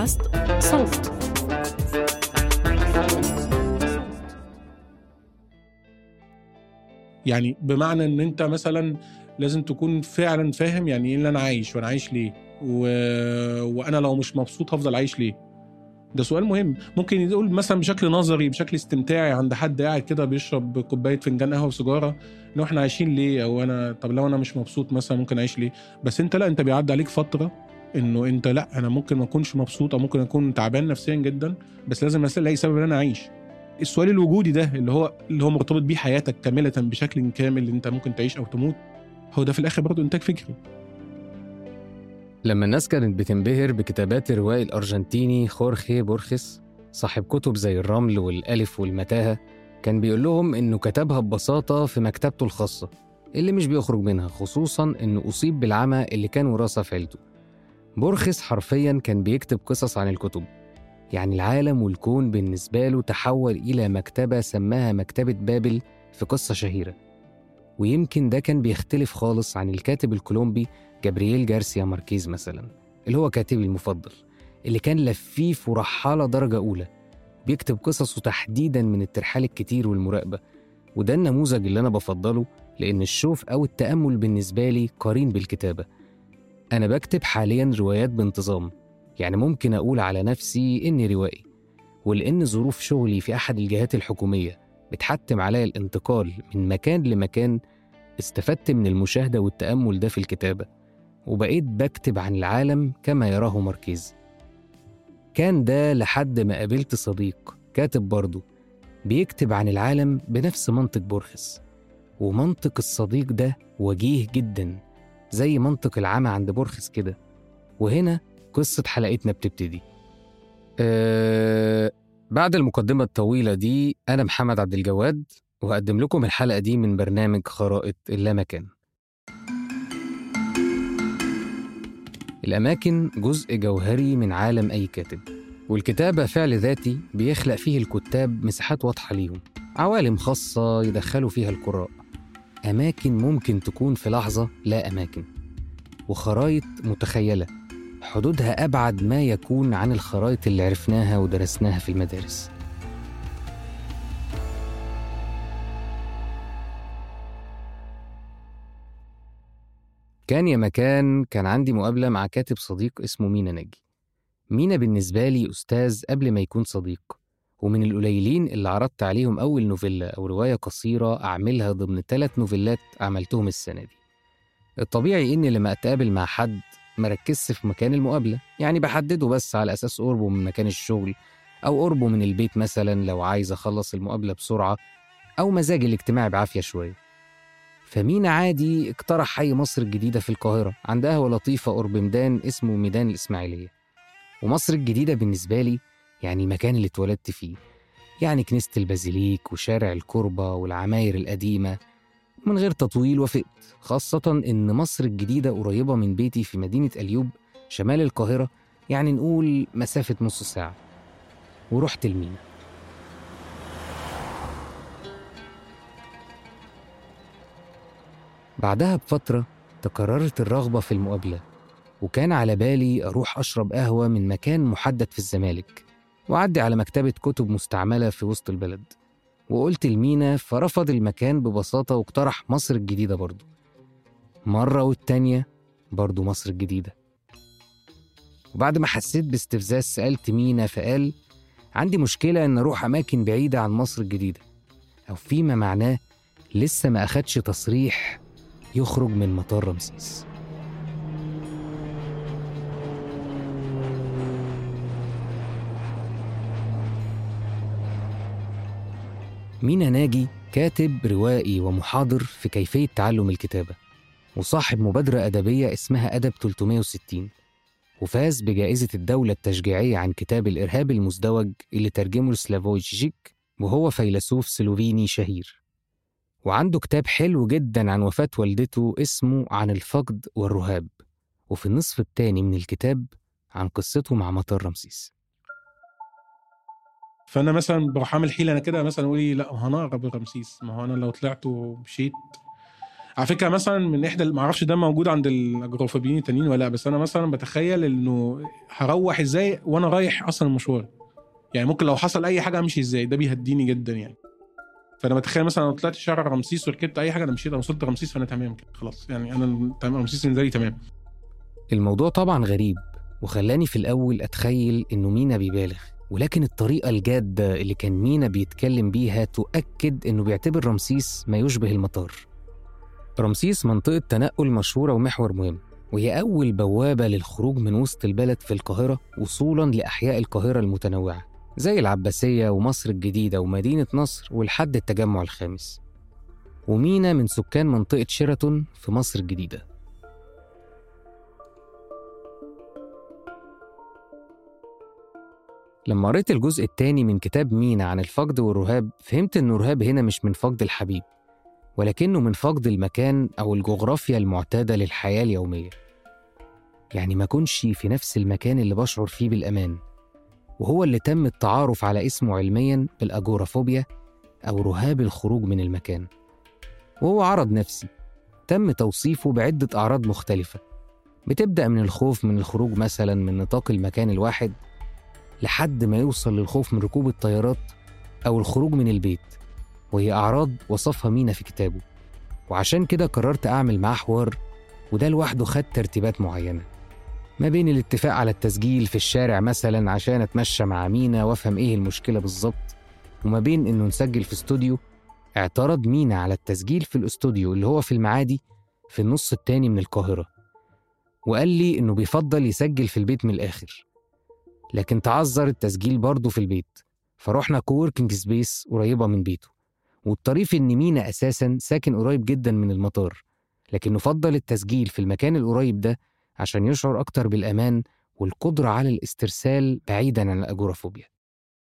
بودكاست صوت. يعني بمعنى إن أنت مثلا لازم تكون فعلا فاهم يعني إيه اللي أنا عايش وأنا عايش ليه و... وأنا لو مش مبسوط هفضل عايش ليه؟ ده سؤال مهم. ممكن يقول مثلا بشكل نظري بشكل استمتاعي عند حد قاعد كده بيشرب كوباية فنجان قهوة وسيجارة لو إحنا عايشين ليه؟ أو أنا طب لو أنا مش مبسوط مثلا ممكن أعيش ليه؟ بس أنت لا أنت بيعدي عليك فترة إنه أنت لأ أنا ممكن ما أكونش مبسوط أو ممكن أكون تعبان نفسيا جدا بس لازم ألاقي سبب إن أنا أعيش. السؤال الوجودي ده اللي هو اللي هو مرتبط بيه حياتك كاملة بشكل كامل أنت ممكن تعيش أو تموت هو ده في الآخر برضه إنتاج فكري. لما الناس كانت بتنبهر بكتابات الروائي الأرجنتيني خورخي بورخس صاحب كتب زي الرمل والألف والمتاهة كان بيقول لهم إنه كتبها ببساطة في مكتبته الخاصة اللي مش بيخرج منها خصوصا إنه أصيب بالعمى اللي كان وراثة في عيلته. بورخس حرفيا كان بيكتب قصص عن الكتب. يعني العالم والكون بالنسبة له تحول إلى مكتبة سماها مكتبة بابل في قصة شهيرة. ويمكن ده كان بيختلف خالص عن الكاتب الكولومبي جابرييل جارسيا ماركيز مثلا اللي هو كاتبي المفضل اللي كان لفيف ورحالة درجة أولى. بيكتب قصصه تحديدا من الترحال الكتير والمراقبة. وده النموذج اللي أنا بفضله لأن الشوف أو التأمل بالنسبة لي قرين بالكتابة. أنا بكتب حاليا روايات بانتظام يعني ممكن أقول على نفسي إني روائي ولأن ظروف شغلي في أحد الجهات الحكومية بتحتم عليا الانتقال من مكان لمكان استفدت من المشاهدة والتأمل ده في الكتابة وبقيت بكتب عن العالم كما يراه ماركيز. كان ده لحد ما قابلت صديق كاتب برضه بيكتب عن العالم بنفس منطق بورخس ومنطق الصديق ده وجيه جدا. زي منطق العمى عند بورخس كده. وهنا قصة حلقتنا بتبتدي. أه بعد المقدمة الطويلة دي أنا محمد عبد الجواد وهقدم لكم الحلقة دي من برنامج خرائط اللامكان. الأماكن جزء جوهري من عالم أي كاتب والكتابة فعل ذاتي بيخلق فيه الكتاب مساحات واضحة ليهم عوالم خاصة يدخلوا فيها القراء. أماكن ممكن تكون في لحظة لا أماكن وخرايط متخيلة حدودها أبعد ما يكون عن الخرايط اللي عرفناها ودرسناها في المدارس. كان يا مكان كان عندي مقابلة مع كاتب صديق اسمه مينا نجي. مينا بالنسبة لي أستاذ قبل ما يكون صديق. ومن القليلين اللي عرضت عليهم أول نوفيلا أو رواية قصيرة أعملها ضمن ثلاث نوفيلات عملتهم السنة دي. الطبيعي إني لما أتقابل مع حد مركزش في مكان المقابلة يعني بحدده بس على أساس قربه من مكان الشغل أو قربه من البيت مثلا لو عايز أخلص المقابلة بسرعة أو مزاجي الاجتماعي بعافية شوية. فمينا عادي اقترح حي مصر الجديدة في القاهرة عند قهوة لطيفة قرب ميدان اسمه ميدان الإسماعيلية. ومصر الجديدة بالنسبة لي يعني المكان اللي اتولدت فيه يعني كنيسة البازيليك وشارع الكربة والعماير القديمة ومن غير تطويل وافقت خاصة إن مصر الجديدة قريبة من بيتي في مدينة أليوب شمال القاهرة يعني نقول مسافة نص ساعة. ورحت المينا. بعدها بفترة تكررت الرغبة في المقابلة وكان على بالي أروح أشرب قهوة من مكان محدد في الزمالك. وأعدي على مكتبة كتب مستعملة في وسط البلد. وقلت لمينا فرفض المكان ببساطة واقترح مصر الجديدة برضه مرة والتانية برضه مصر الجديدة. وبعد ما حسيت باستفزاز سألت مينا فقال عندي مشكلة إن أروح أماكن بعيدة عن مصر الجديدة. أو فيما معناه لسه ما أخدش تصريح يخرج من مطار رمسيس. مينا ناجي كاتب روائي ومحاضر في كيفية تعلم الكتابة وصاحب مبادرة أدبية اسمها أدب 360 وفاز بجائزة الدولة التشجيعية عن كتاب الإرهاب المزدوج اللي ترجمه سلافوي جيك وهو فيلسوف سلوفيني شهير. وعنده كتاب حلو جدا عن وفاة والدته اسمه عن الفقد والرهاب وفي النصف الثاني من الكتاب عن قصته مع مطار رمسيس. فأنا مثلا بروح أعمل حيلة أنا كده مثلا أقول إيه، لا هنقرب رمسيس ما هو أنا لو طلعت ومشيت. على فكرة مثلا من إحدى ما أعرفش ده موجود عند الأجروفوبيين التانيين ولا لأ بس أنا مثلا بتخيل إنه هروح إزاي وأنا رايح أصلا المشوار. يعني ممكن لو حصل أي حاجة أمشي إزاي؟ ده بيهديني جدا يعني. فأنا بتخيل مثلا لو طلعت شارع رمسيس وركبت أي حاجة أنا مشيت أنا وصلت رمسيس فأنا تمام كده خلاص. يعني أنا رمسيس بالنسبة لي تمام. الموضوع طبعا غريب وخلاني في الأول أتخيل إنه مينا بيبالغ. ولكن الطريقة الجادة اللي كان مينا بيتكلم بيها تؤكد إنه بيعتبر رمسيس ما يشبه المطار. رمسيس منطقة تنقل مشهورة ومحور مهم وهي أول بوابة للخروج من وسط البلد في القاهرة وصولا لأحياء القاهرة المتنوعة زي العباسية ومصر الجديدة ومدينة نصر ولحد التجمع الخامس. ومينا من سكان منطقة شيراتون في مصر الجديدة. لما قريت الجزء الثاني من كتاب مينا عن الفقد والرهاب فهمت إن الرهاب هنا مش من فقد الحبيب ولكنه من فقد المكان أو الجغرافيا المعتادة للحياة اليومية. يعني ما كنش في نفس المكان اللي بشعر فيه بالأمان وهو اللي تم التعارف على اسمه علميا بالأجورافوبيا أو رهاب الخروج من المكان. وهو عرض نفسي تم توصيفه بعدة أعراض مختلفة. بتبدأ من الخوف من الخروج مثلا من نطاق المكان الواحد لحد ما يوصل للخوف من ركوب الطيارات أو الخروج من البيت وهي أعراض وصفها مينا في كتابه. وعشان كده قررت أعمل معاه حوار وده لوحده خد ترتيبات معينة. ما بين الاتفاق على التسجيل في الشارع مثلا عشان أتمشى مع مينا وأفهم إيه المشكلة بالظبط وما بين إنه نسجل في استوديو اعترض مينا على التسجيل في الاستوديو اللي هو في المعادي في النص التاني من القاهرة وقال لي إنه بيفضل يسجل في البيت من الآخر. لكن تعذر التسجيل برضه في البيت. فروحنا coworking space قريبة من بيته. والطريف إن مينا أساسا ساكن قريب جدا من المطار. لكنه فضل التسجيل في المكان القريب ده عشان يشعر أكتر بالأمان والقدرة على الاسترسال بعيدا عن الأجورافوبيا.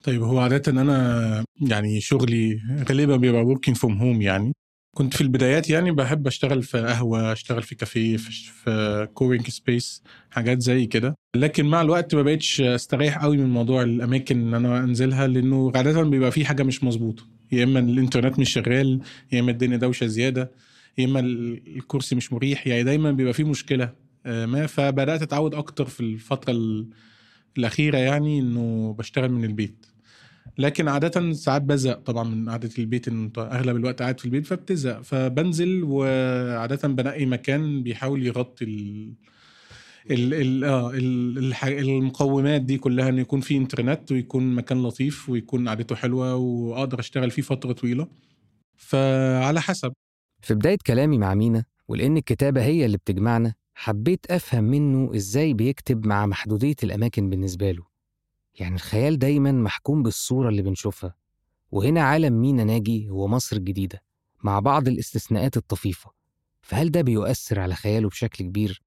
طيب هو عادة أنا يعني شغلي غالبا بيبقى working from home يعني. كنت في البدايات يعني بحب أشتغل في قهوة أشتغل في كافيه في, coworking space حاجات زي كده. لكن مع الوقت ما بقتش استريح قوي من موضوع الأماكن إن أنا أنزلها لأنه عادة بيبقى في حاجة مش مظبوطة. يا إما الإنترنت مش شغال يا إما الدنيا دوشة زيادة يا ال- الكرسي مش مريح يعني دايما بيبقى في مشكلة آه، ما. فبدأت أتعود أكتر في الفترة ال- الأخيرة يعني إنه بشتغل من البيت. لكن عادة ساعات بزهق طبعا من قعدة البيت إن انت أغلب الوقت قاعد في البيت فبتزهق فبنزل وعادة بنقي مكان بيحاول يغطي ال ال ال آه ال- الح- المقومات دي كلها ان يكون في إنترنت ويكون مكان لطيف ويكون قعدته حلوة وأقدر أشتغل فيه فترة طويلة. فعلى حسب. في بداية كلامي مع مينا ولأن الكتابة هي اللي بتجمعنا حبيت أفهم منه إزاي بيكتب مع محدودية الأماكن بالنسبة له. يعني الخيال دايما محكوم بالصورة اللي بنشوفها. وهنا عالم مينا ناجي هو مصر الجديدة مع بعض الاستثناءات الطفيفة. فهل ده بيؤثر على خياله بشكل كبير؟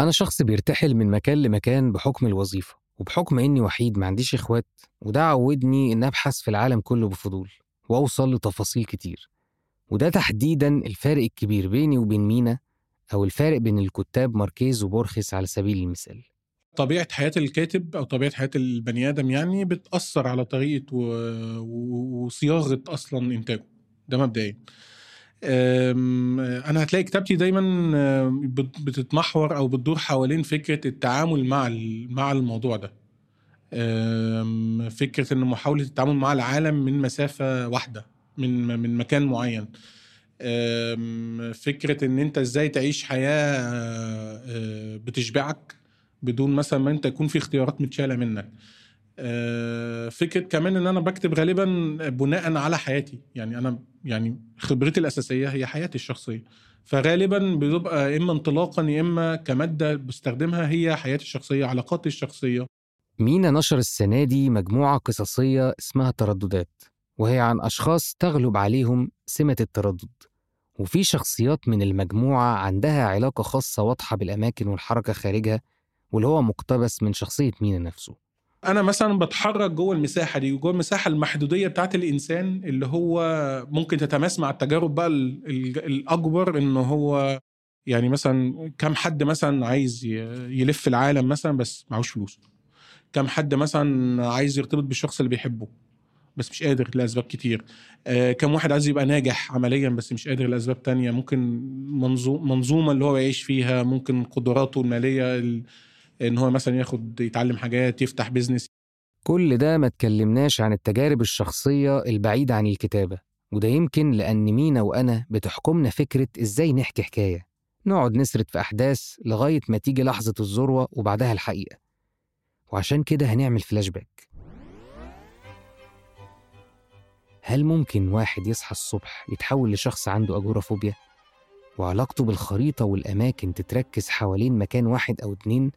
أنا شخص بيرتحل من مكان لمكان بحكم الوظيفة وبحكم إني وحيد ما عنديش إخوات وده عودني إن أبحث في العالم كله بفضول وأوصل لتفاصيل كتير. وده تحديدا الفارق الكبير بيني وبين مينا أو الفارق بين الكتاب ماركيز وبورخس على سبيل المثال. طبيعة حياة الكاتب أو طبيعة حياة البني آدم يعني بتأثر على طريقة. وصياغة أصلا إنتاجه ده مبدئيا. أنا هتلاقي كتابتي دايما بتتمحور أو بتدور حوالين فكرة التعامل مع مع الموضوع ده. فكرة إن محاولة التعامل مع العالم من مسافة واحدة من من مكان معين. فكرة إن أنت إزاي تعيش حياة آه، بتشبعك. بدون مثلا ما أنت يكون في اختيارات متشالة منك. آه، فكرة كمان إن أنا بكتب غالبا بناء على حياتي. يعني أنا يعني خبرتي الأساسية هي حياتي الشخصية. فغالبا بتبقى إما انطلاقا يا إما كمادة بستخدمها هي حياتي الشخصية علاقاتي الشخصية. مينا نشر السنة دي مجموعة قصصية اسمها ترددات؟ وهي عن أشخاص تغلب عليهم سمة التردد. وفي شخصيات من المجموعة عندها علاقة خاصة واضحة بالأماكن والحركة خارجها واللي هو مقتبس من شخصية مينا نفسه. أنا مثلا بتحرك جوه المساحة دي جوه المساحة المحدودية بتاعت الإنسان اللي هو ممكن تتماس مع التجارب بقى ال- ال- الأكبر إن هو يعني مثلا كم حد مثلا عايز يلف العالم مثلا بس معهوش فلوس. كم حد مثلا عايز يرتبط بالشخص اللي بيحبه بس مش قادر لأسباب كتير. آه كم واحد عايز يبقى ناجح عمليا بس مش قادر لأسباب تانية. ممكن منظو- منظومة اللي هو يعيش فيها ممكن قدراته المالية ال- إن هو مثلا ياخد يتعلم حاجات يفتح بيزنس كل ده ما تكلمناش عن التجارب الشخصية البعيدة عن الكتابة وده يمكن لأن مينا وأنا بتحكمنا فكرة إزاي نحكي حكاية نقعد نسرد في أحداث لغاية ما تيجي لحظة الذروة وبعدها الحقيقة وعشان كده هنعمل فلاش باك هل ممكن واحد يصحى الصبح يتحول لشخص عنده أجورافوبيا؟ وعلاقته بالخريطة والأماكن تتركز حوالين مكان واحد أو اتنين؟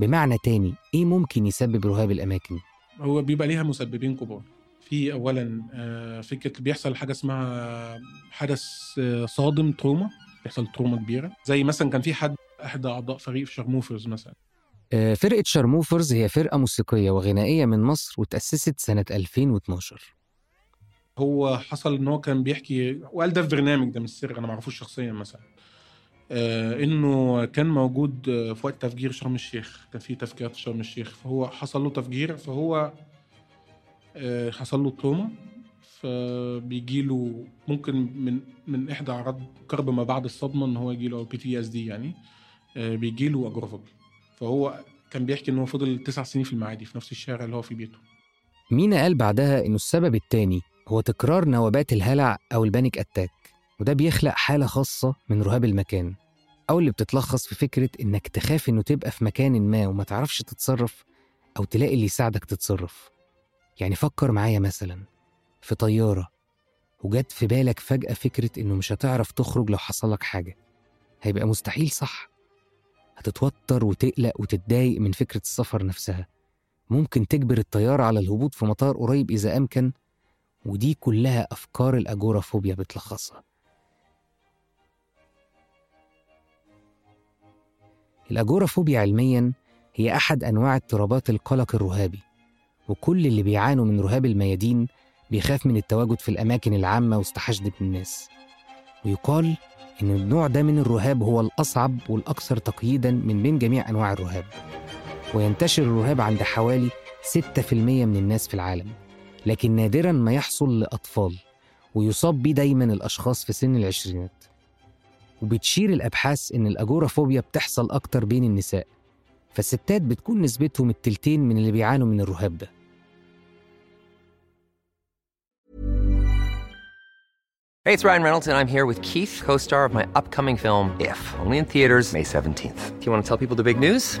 بمعنى تاني إيه ممكن يسبب رهاب الأماكن؟ هو بيبقى ليها مسببين كبار. في اولا آه، فكرة بيحصل حاجة اسمها حدث آه، صادم تروما. بيحصل تروما كبيرة. زي مثلا كان في حد إحدى أعضاء فريق في شرموفرز مثلا. آه، فرقة شارموفرز هي فرقة موسيقية وغنائية من مصر وتأسست سنة 2012 هو حصل إن هو كان بيحكي وقال ده في برنامج ده مش سر أنا ما اعرفوش شخصيا مثلا. إنه كان موجود آه، في وقت تفجير شرم الشيخ. كان في تفجيرات في شرم الشيخ. فهو حصل له تفجير فهو آه حصل له trauma فبيجي له ممكن من من إحدى أعراض كرب ما بعد الصدمة إن هو يجي له PTSD يعني آه بيجي له اجروفوبيا فهو كان بيحكي إن هو فضل تسع سنين في المعادي في نفس الشارع اللي هو في بيته. مينا قال بعدها إنه السبب التاني هو تكرار نوبات الهلع أو ال panic attack وده بيخلق حالة خاصة من رهاب المكان. أو اللي بتتلخص في فكرة إنك تخاف إنه تبقى في مكان ما وما تعرفش تتصرف أو تلاقي اللي يساعدك تتصرف. يعني فكر معايا مثلا في طيارة وجت في بالك فجأة فكرة إنه مش هتعرف تخرج لو حصلك حاجة. هيبقى مستحيل صح؟ هتتوتر وتقلق وتتضايق من فكرة السفر نفسها. ممكن تجبر الطيارة على الهبوط في مطار قريب إذا أمكن ودي كلها أفكار الأجورافوبيا بتلخصها. الأجورافوبيا علميا هي أحد أنواع اضطرابات القلق الرهابي وكل اللي بيعانوا من رهاب الميادين بيخاف من التواجد في الأماكن العامة وسط حشد الناس. ويقال إن النوع ده من الرهاب هو الأصعب والأكثر تقييدا من بين جميع أنواع الرهاب وينتشر الرهاب عند حوالي 6% من الناس في العالم لكن نادرا ما يحصل لأطفال ويصاب بيه دايما الأشخاص في سن العشرينات. وبتشير الأبحاث إن الأجورافوبيا بتحصل أكتر بين النساء فالستات بتكون نسبتهم التلتين من اللي بيعانوا من الرهاب ده Hey, it's Ryan Reynolds, and I'm here with Keith, co star of my upcoming film, If, only in theaters, May 17th. Do you want to tell people the big news?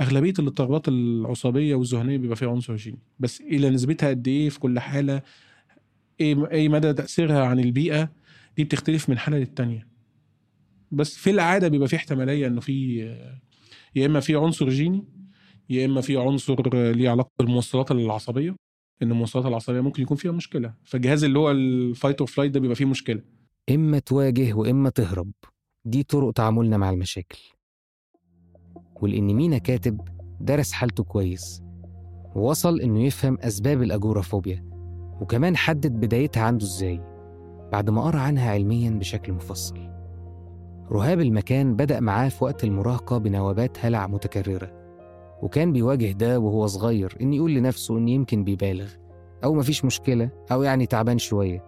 أغلبية الاضطرابات العصبية والذهنية بيبقى فيها عنصر جيني بس إلى نسبتها قد إيه في كل حالة إيه أي مدى تأثيرها عن البيئة دي بتختلف من حالة للتانية. بس في العادة بيبقى في احتمالية إنه في يا إما في عنصر جيني يا إما في عنصر ليه علاقة بالموصلات العصبية إن الموصلات العصبية ممكن يكون فيها مشكلة. فالجهاز اللي هو ال fight or flight ده بيبقى فيه مشكلة. إما تواجه وإما تهرب. دي طرق تعاملنا مع المشاكل. ولأن مينا كاتب درس حالته كويس ووصل إنه يفهم أسباب الأجورافوبيا وكمان حدد بدايتها عنده إزاي بعد ما قرأ عنها علميا بشكل مفصل. رهاب المكان بدأ معاه في وقت المراهقة بنوبات هلع متكررة وكان بيواجه ده وهو صغير إن يقول لنفسه إن يمكن بيبالغ أو مفيش مشكلة أو يعني تعبان شوية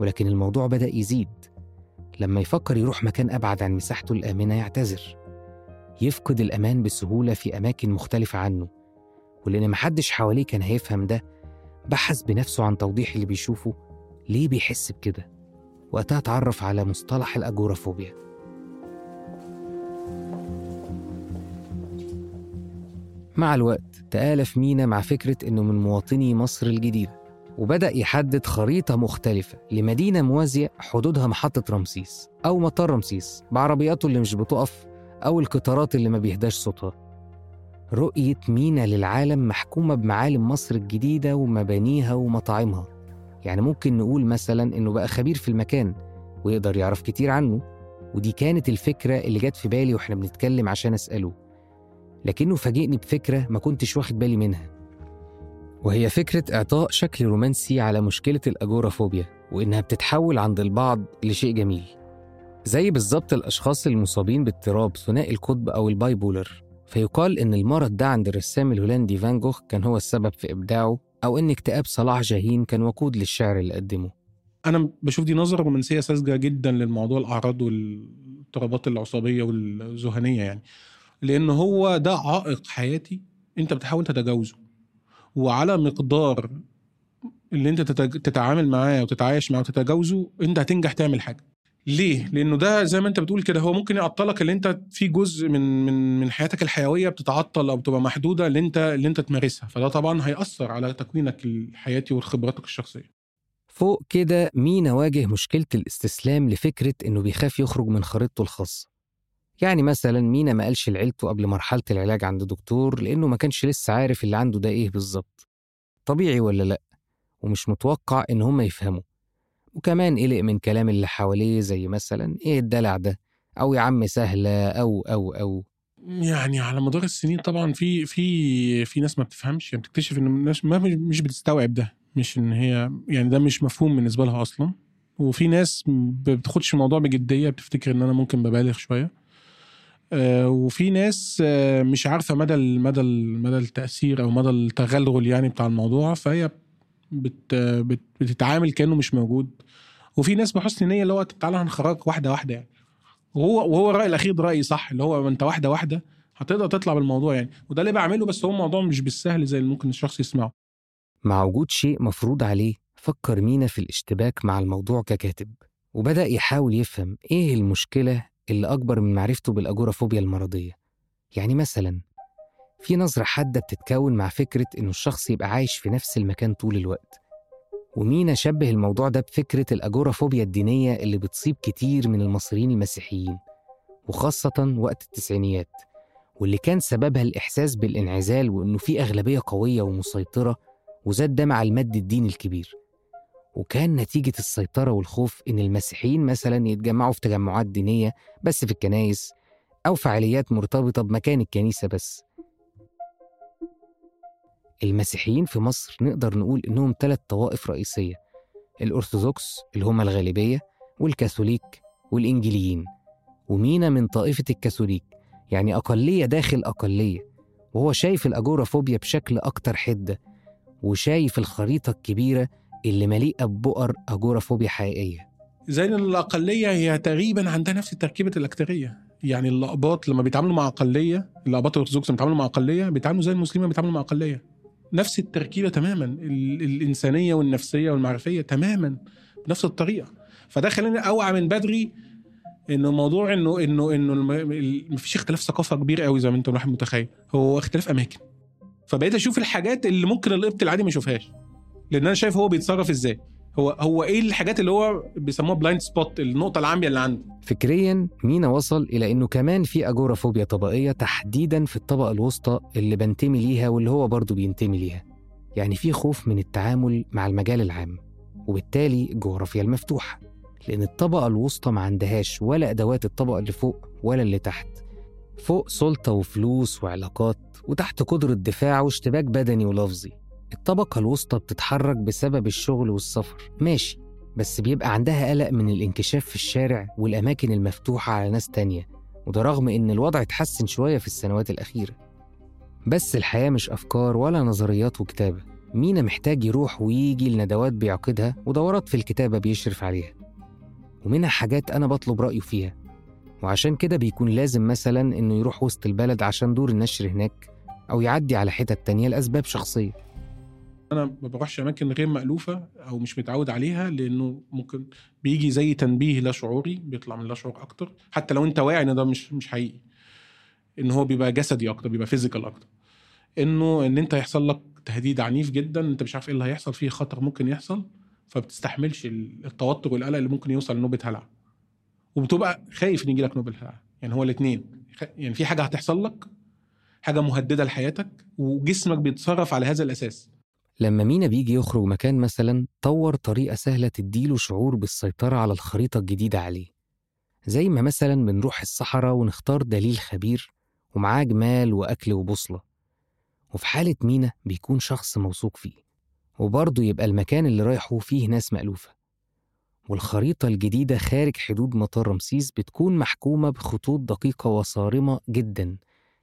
ولكن الموضوع بدأ يزيد. لما يفكر يروح مكان أبعد عن مساحته الآمنة يعتذر. يفقد الأمان بسهولة في أماكن مختلفة عنه. ولأن محدش حواليه كان هيفهم ده بحث بنفسه عن توضيح اللي بيشوفه ليه بيحس بكده؟ وقتها اتعرف على مصطلح الأجورافوبيا. مع الوقت تآلف مينا مع فكرة إنه من مواطني مصر الجديدة وبدأ يحدد خريطة مختلفة لمدينة موازية حدودها محطة رمسيس أو مطار رمسيس بعربياته اللي مش بتقف أو القطارات اللي ما بيهداش صوتها. رؤية مينا للعالم محكومة بمعالم مصر الجديدة ومبانيها ومطاعمها. يعني ممكن نقول مثلا إنه بقى خبير في المكان ويقدر يعرف كتير عنه ودي كانت الفكرة اللي جت في بالي وإحنا بنتكلم عشان أسأله. لكنه فاجئني بفكرة ما كنتش واخد بالي منها. وهي فكرة إعطاء شكل رومانسي على مشكلة الأجورافوبيا وإنها بتتحول عند البعض لشيء جميل. زي بالظبط الأشخاص المصابين باضطراب ثنائي القطب أو ال bipolar فيقال إن المرض ده عند الرسام الهولندي فان جوخ كان هو السبب في إبداعه أو إن اكتئاب صلاح جاهين كان وقود للشعر اللي قدمه. أنا بشوف دي نظرة رومانسية ساذجة جدا للموضوع الأعراض والاضطرابات العصبية والذهنية يعني. لأن هو ده عائق حياتي أنت بتحاول تتجاوزه. وعلى مقدار اللي تتج- تتعامل معاه وتتعايش معاه وتتجاوزه أنت هتنجح تعمل حاجة. ليه؟ لأنه ده زي ما أنت بتقول كده هو ممكن يعطلك اللي أنت في جزء من من من حياتك الحيوية بتتعطل أو بتبقى محدودة اللي أنت اللي أنت تمارسها فده طبعا هيأثر على تكوينك الحياتي وخبراتك الشخصية. فوق كده مينا واجه مشكلة الاستسلام لفكرة إنه بيخاف يخرج من خريطته الخاصة يعني مثلا مينا ما قالش لعيلته قبل مرحلة العلاج عند دكتور لأنه ما كانش لسه عارف اللي عنده ده إيه بالظبط طبيعي ولا لأ ومش متوقع إن هم يفهموا وكمان قلق من كلام اللي حواليه زي مثلا إيه الدلع ده؟ أو يا عم سهلة أو أو أو. يعني على مدار السنين طبعا في في في ناس ما بتفهمش يعني بتكتشف إن الناس ما مش بتستوعب ده مش إن هي يعني ده مش مفهوم بالنسبة لها أصلا. وفي ناس ما بتاخدش الموضوع بجدية بتفتكر إن أنا ممكن ببالغ شوية. آه، وفي ناس آه، مش عارفة مدى مدى مدى التأثير أو مدى التغلغل يعني بتاع الموضوع فهي بت بت بتتعامل كأنه مش موجود. وفي ناس بحسن نيه اللي هو تعالى هنخرجك واحدة واحدة يعني. وهو وهو الراي الأخير رايي صح اللي هو أنت واحدة واحدة هتقدر تطلع بالموضوع يعني. وده اللي بعمله بس هو الموضوع مش بالسهل زي اللي ممكن الشخص يسمعه. مع وجود شيء مفروض عليه فكر مينا في الاشتباك مع الموضوع ككاتب. وبدأ يحاول يفهم إيه المشكلة اللي أكبر من معرفته بالأجورافوبيا المرضية. يعني مثلا في نظرة حادة بتتكون مع فكرة إنه الشخص يبقى عايش في نفس المكان طول الوقت. ومينا شبه الموضوع ده بفكرة الأجورافوبيا الدينية اللي بتصيب كتير من المصريين المسيحيين وخاصة وقت التسعينيات واللي كان سببها الإحساس بالانعزال وإنه في أغلبية قوية ومسيطرة وزاد ده مع المد الديني الكبير. وكان نتيجة السيطرة والخوف إن المسيحيين مثلا يتجمعوا في تجمعات دينية بس في الكنايس أو فعاليات مرتبطة بمكان الكنيسة بس. المسيحيين في مصر نقدر نقول إنهم ثلاث طوائف رئيسية الأرثوذكس اللي هم الغالبية والكاثوليك والإنجيليين ومينا من طائفة الكاثوليك؟ يعني أقلية داخل أقلية وهو شايف الأجورافوبيا بشكل أكتر حدة وشايف الخريطة الكبيرة اللي مليئة ببؤر أجورافوبيا حقيقية. زي ان الأقلية هي تقريبا عندها نفس تركيبه الأكترية. يعني الأقباط لما بيتعاملوا مع أقلية الأقباط الأرثوذكس لما بيتعاملوا مع أقلية بيتعاملوا زي المسلمين بيتعاملوا مع أقلية. نفس التركيبة تماما ال- الإنسانية والنفسية والمعرفية تماما بنفس الطريقة. فده خلاني أوعى من بدري إنه موضوع إنه إنه إنه مفيش اختلاف ثقافة كبير قوي زي ما أنت الواحد متخيل. هو اختلاف أماكن. فبقيت أشوف الحاجات اللي ممكن القبط العادي ما يشوفهاش. لأن أنا شايف هو بيتصرف إزاي. هو هو إيه الحاجات اللي هو بيسموها blind spot النقطة العمية اللي عنده فكريا مينا وصل إلى إنه كمان في أجورافوبيا طبقية تحديدا في الطبقة الوسطى اللي بنتمي ليها واللي هو برضه بينتمي ليها. يعني في خوف من التعامل مع المجال العام وبالتالي الجغرافيا المفتوحة. لأن الطبقة الوسطى ما عندهاش ولا أدوات الطبقة اللي فوق ولا اللي تحت. فوق سلطة وفلوس وعلاقات وتحت قدرة دفاع واشتباك بدني ولفظي. الطبقة الوسطى بتتحرك بسبب الشغل والسفر ماشي بس بيبقى عندها قلق من الانكشاف في الشارع والأماكن المفتوحة على ناس تانية وده رغم إن الوضع اتحسن شوية في السنوات الأخيرة. بس الحياة مش أفكار ولا نظريات وكتابة مينا محتاج يروح ويجي لندوات بيعقدها ودورات في الكتابة بيشرف عليها. ومنها حاجات أنا بطلب رأيه فيها وعشان كده بيكون لازم مثلا إنه يروح وسط البلد عشان دور النشر هناك أو يعدي على حتت تانية لأسباب شخصية. أنا ما بروحش أماكن غير مألوفة أو مش متعود عليها لأنه ممكن بيجي زي تنبيه لا شعوري بيطلع من لا شعور أكتر حتى لو أنت واعي إن ده مش مش حقيقي إن هو بيبقى جسدي أكتر بيبقى فيزيكال أكتر. إنه إن أنت يحصل لك تهديد عنيف جدا أنت مش عارف إيه اللي هيحصل فيه خطر ممكن يحصل فبتستحملش ال- التوتر والقلق اللي ممكن يوصل لنوبة هلع. وبتبقى خايف إن يجي لك نوبة هلع. يعني هو الاثنين يعني في حاجة هتحصل لك حاجة مهددة لحياتك وجسمك بيتصرف على هذا الأساس. لما مينا بيجي يخرج مكان مثلا طور طريقة سهلة تديله شعور بالسيطرة على الخريطة الجديدة عليه. زي ما مثلا بنروح الصحراء ونختار دليل خبير ومعاه جمال وأكل وبوصلة. وفي حالة مينا بيكون شخص موثوق فيه وبرضه يبقى المكان اللي رايحه فيه ناس مألوفة. والخريطة الجديدة خارج حدود مطار رمسيس بتكون محكومة بخطوط دقيقة وصارمة جدا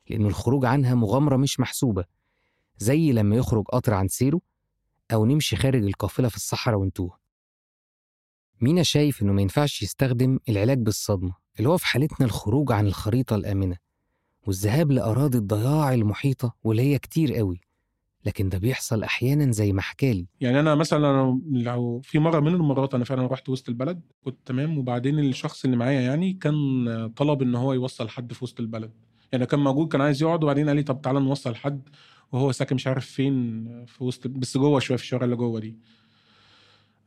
لأن الخروج عنها مغامرة مش محسوبة. زي لما يخرج قطر عن سيره أو نمشي خارج القافلة في الصحراء ونتوه. مينا شايف إنه ما ينفعش يستخدم العلاج بالصدمة اللي هو في حالتنا الخروج عن الخريطة الآمنة والذهاب لأراضي الضياع المحيطة واللي هي كتير قوي. لكن ده بيحصل أحيانا زي ما حكالي يعني أنا مثلا لو في مرة من المرات أنا فعلا رحت وسط البلد كنت تمام وبعدين الشخص اللي معايا يعني كان طلب إن هو يوصل حد في وسط البلد. يعني كان موجود كان عايز يقعد وبعدين قال لي طب تعالى نوصل حد. وهو ساكن مش عارف فين في وسط بس جوه شوية في الشوارع اللي جوه دي.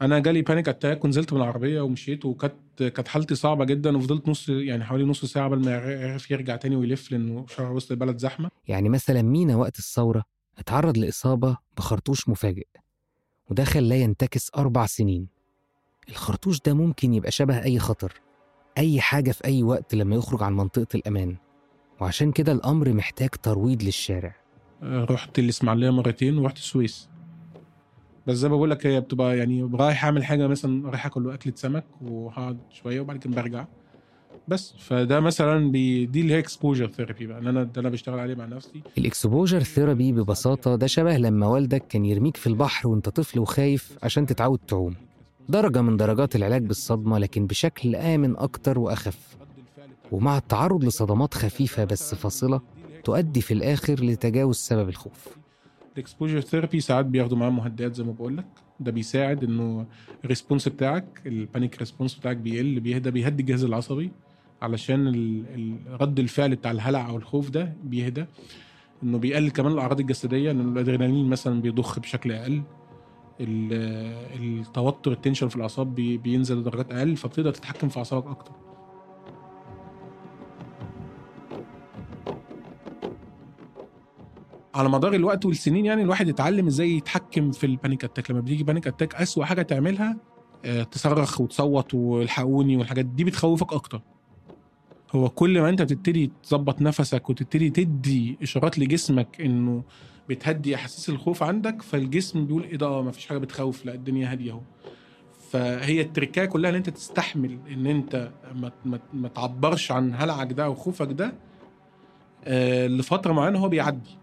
أنا جالي panic attack ونزلت من العربيه ومشيت وكانت كانت حالتي صعبة جدا وفضلت نص يعني حوالي نص ساعة قبل ما يعرف يرجع تاني ويلف لأنه شارع وسط البلد زحمة. يعني مثلا مينا وقت الثورة اتعرض لإصابة بخرطوش مفاجئ وده خلاه ينتكس أربع سنين. الخرطوش ده ممكن يبقى شبه أي خطر أي حاجة في أي وقت لما يخرج عن منطقة الأمان وعشان كده الأمر محتاج ترويض للشارع. رحت الاسماعيليه مرتين ورحت السويس. بس زي ما بقول لك هي بتبقى يعني رايح أعمل حاجة مثلا رايح آكل اكله سمك وهقعد شوية وبعد كده برجع. بس فده مثلا دي اللي هي exposure therapy بقى إن أنا ده أنا بشتغل عليه مع نفسي. ال exposure therapy ببساطة ده شبه لما والدك كان يرميك في البحر وأنت طفل وخايف عشان تتعود تعوم. درجة من درجات العلاج بالصدمة لكن بشكل آمن أكتر وأخف. ومع التعرض لصدمات خفيفة بس فاصلة تؤدي في الآخر لتجاوز سبب الخوف. ال exposure therapy ساعات بياخدوا معاه مهدئات زي ما بقول لك ده بيساعد إنه ال response بتاعك ال panic response بتاعك بيقل بيهدى بيهدي الجهاز العصبي علشان رد الفعل بتاع الهلع أو الخوف ده بيهدى. إنه بيقلل كمان الأعراض الجسدية لأن الأدرينالين مثلا بيضخ بشكل أقل. ال- التوتر ال tension في الأعصاب بي- بينزل لدرجات أقل فبتقدر تتحكم في أعصابك أكتر. على مدار الوقت والسنين يعني الواحد يتعلم إزاي يتحكم في ال panic attack. لما بيجي panic attack أسوأ حاجة تعملها آه، تصرخ وتصوت والحقوني والحاجات دي بتخوفك أكتر. هو كل ما أنت بتبتدي تظبط نفسك وتبتدي تدي إشارات لجسمك إنه بتهدي احاسيس الخوف عندك فالجسم بيقول إيه ده؟ آه مفيش حاجة بتخوف لأ الدنيا هادية أهو. فهي التركاية كلها إن أنت تستحمل إن أنت ما تعبرش عن هلعك ده أو خوفك ده آه لفترة معينة هو بيعدي.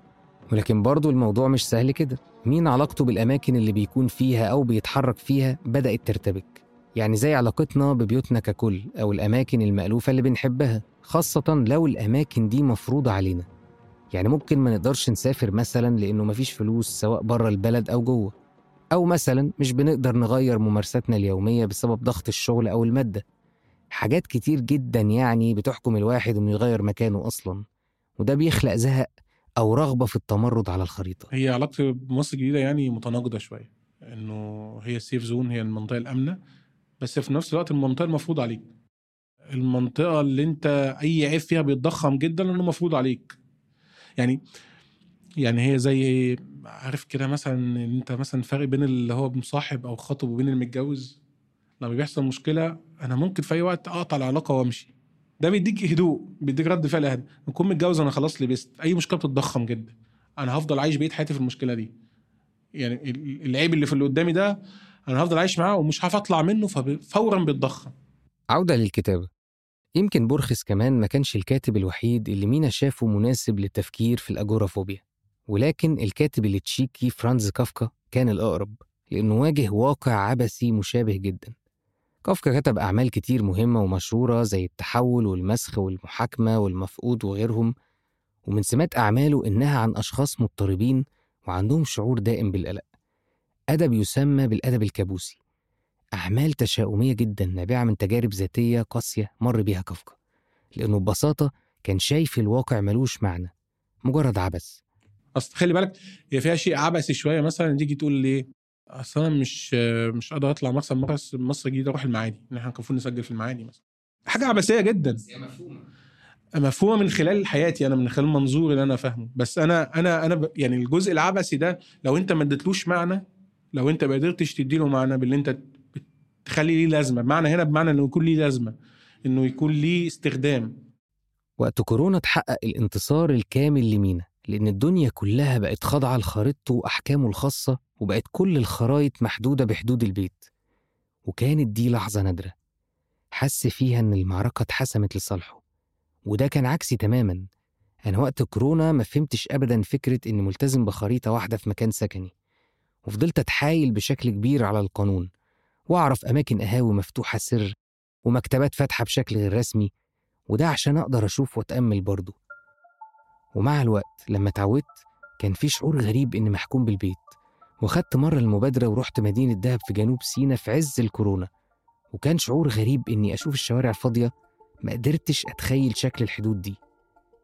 ولكن برضو الموضوع مش سهل كده. مين علاقته بالأماكن اللي بيكون فيها أو بيتحرك فيها بدأت ترتبك؟ يعني زي علاقتنا ببيوتنا ككل أو الأماكن المألوفة اللي بنحبها خاصة لو الأماكن دي مفروضة علينا. يعني ممكن ما نقدرش نسافر مثلا لأنه مفيش فلوس سواء بره البلد أو جوه. أو مثلا مش بنقدر نغير ممارساتنا اليومية بسبب ضغط الشغل أو المادة. حاجات كتير جدا يعني بتحكم الواحد إنه يغير مكانه أصلا. وده بيخلق زهق أو رغبة في التمرد على الخريطة. هي علاقتي بمصر الجديدة يعني متناقضة شوية إنه هي السيف زون هي المنطقة الأمنة بس في نفس الوقت المنطقة المفروض عليك. المنطقة اللي أنت أي عيب فيها بيتضخم جدا لأنه مفروض عليك. يعني يعني هي زي؟ عارف كده مثلا إن أنت مثلا فرق بين اللي هو مصاحب أو خاطب وبين المتجوز. لما بيحصل مشكلة أنا ممكن في أي وقت أقطع العلاقة وأمشي. ده بيديك هدوء بيديك رد فعل أهدى. نكون متجوز أنا خلاص لبست. أي مشكلة بتتضخم جدا. أنا هفضل عايش بقية حياتي في المشكلة دي. يعني ال- العيب اللي في اللي قدامي ده أنا هفضل عايش معاه ومش هعرف أطلع منه ففورا بيتضخم. عودة للكتابة. يمكن بورخس كمان ما كانش الكاتب الوحيد اللي مينا شافه مناسب للتفكير في الأجورافوبيا. ولكن الكاتب التشيكي فرانز كافكا كان الأقرب لأنه واجه واقع عبثي مشابه جدا. كافكا كتب أعمال كتير مهمة ومشهورة زي التحول والمسخ والمحاكمة والمفقود وغيرهم ومن سمات أعماله إنها عن أشخاص مضطربين وعندهم شعور دائم بالقلق. أدب يسمى بالأدب الكابوسي. أعمال تشاؤمية جدا نابعة من تجارب ذاتية قاسية مر بيها كافكا لأنه ببساطة كان شايف الواقع ملوش معنى مجرد عبث. أصل خلي بالك هي فيها شيء عبثي شوية مثلا تيجي تقول لي أصل أنا مش مش قادر أطلع مثلا مصر مصر الجديدة أروح المعادي إن إحنا كان المفروض نسجل في المعادي مثلا. حاجة عبثيه جدا. مفهومة. من خلال حياتي أنا من خلال منظور اللي أنا فاهمه. بس أنا أنا أنا ب... يعني الجزء العبثي ده لو أنت ما اديتلوش معنى لو أنت ما قدرتش تديله معنى باللي أنت تخلي ليه لازمة معنى هنا بمعنى إنه يكون ليه لازمة إنه يكون ليه استخدام. وقت كورونا اتحقق الانتصار الكامل لمينا لأن الدنيا كلها بقت خاضعة لخريطته وأحكامه الخاصة وبقت كل الخرايط محدودة بحدود البيت. وكانت دي لحظة نادرة. حس فيها إن المعركة اتحسمت لصالحه. وده كان عكسي تماما. أنا وقت كورونا ما فهمتش أبدا فكرة إني ملتزم بخريطة واحدة في مكان سكني. وفضلت أتحايل بشكل كبير على القانون. وأعرف أماكن قهاوي مفتوحة سر ومكتبات فاتحة بشكل غير رسمي. وده عشان أقدر أشوف وأتأمل برضه. ومع الوقت لما اتعودت كان في شعور غريب إني محكوم بالبيت. وخدت مرة المبادرة ورحت مدينة دهب في جنوب سيناء في عز الكورونا. وكان شعور غريب إني أشوف الشوارع الفاضية ما قدرتش أتخيل شكل الحدود دي.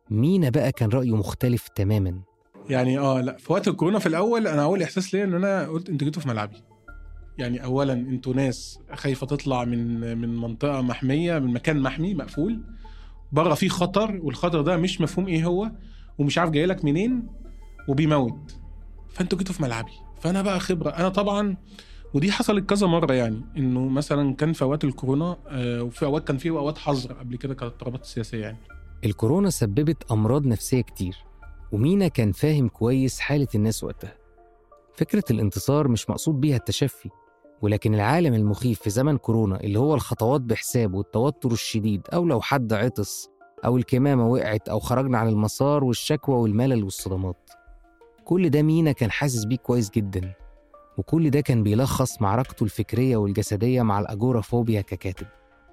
مينا بقى كان رأيه مختلف تماما. يعني آه لأ في وقت الكورونا في الأول أنا أول إحساس ليا إن أنا قلت أنتوا جيتوا في ملعبي. يعني اولا أنتوا ناس خايفة تطلع من من منطقة محمية من مكان محمي مقفول. بره فيه خطر والخطر ده مش مفهوم إيه هو ومش عارف جاي لك منين وبيموت. فأنتوا جيتوا في ملعبي. فأنا بقى خبرة. أنا طبعا ودي حصلت كذا مرة يعني إنه مثلا كان في أوقات الكورونا آه، وفي أوقات كان في أوقات حظر قبل كده كانت اضطرابات سياسية يعني. الكورونا سببت أمراض نفسية كتير ومينا كان فاهم كويس حالة الناس وقتها. فكرة الانتصار مش مقصود بيها التشفي ولكن العالم المخيف في زمن كورونا اللي هو الخطوات بحساب والتوتر الشديد أو لو حد عطس أو الكمامة وقعت أو خرجنا عن المسار والشكوى والملل والصدمات. كل ده مينا كان حاسس بيه كويس جدا وكل ده كان بيلخص معركته الفكرية والجسدية مع الأجورافوبيا ككاتب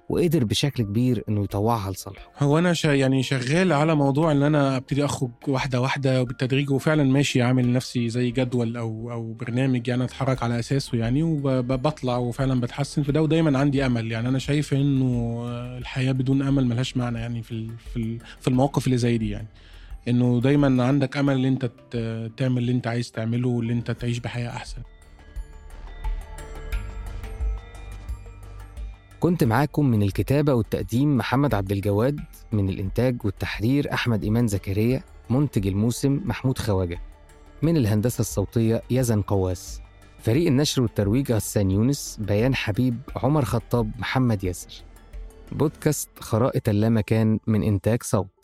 وقدر بشكل كبير إنه يطوعها لصالحه. هو أنا يعني شغال على موضوع إن أنا أبتدي أخرج واحدة واحدة وبالتدريج وفعلا ماشي عامل نفسي زي جدول أو أو برنامج يعني أتحرك على أساسه يعني وبطلع وفعلا بتحسن في ده ودايما عندي أمل. يعني أنا شايف إنه الحياة بدون أمل ملهاش معنى يعني في في في المواقف اللي زي دي يعني. إنه دايما عندك أمل إن أنت تعمل اللي أنت عايز تعمله واللي أنت تعيش بحياة أحسن. كنت معاكم من الكتابة والتقديم محمد عبد الجواد من الإنتاج والتحرير أحمد إيمان زكريا منتج الموسم محمود خواجة. من الهندسة الصوتية يزن قواس. فريق النشر والترويج غسان يونس بيان حبيب عمر خطاب محمد ياسر. بودكاست خرائط اللامكان من إنتاج صوت.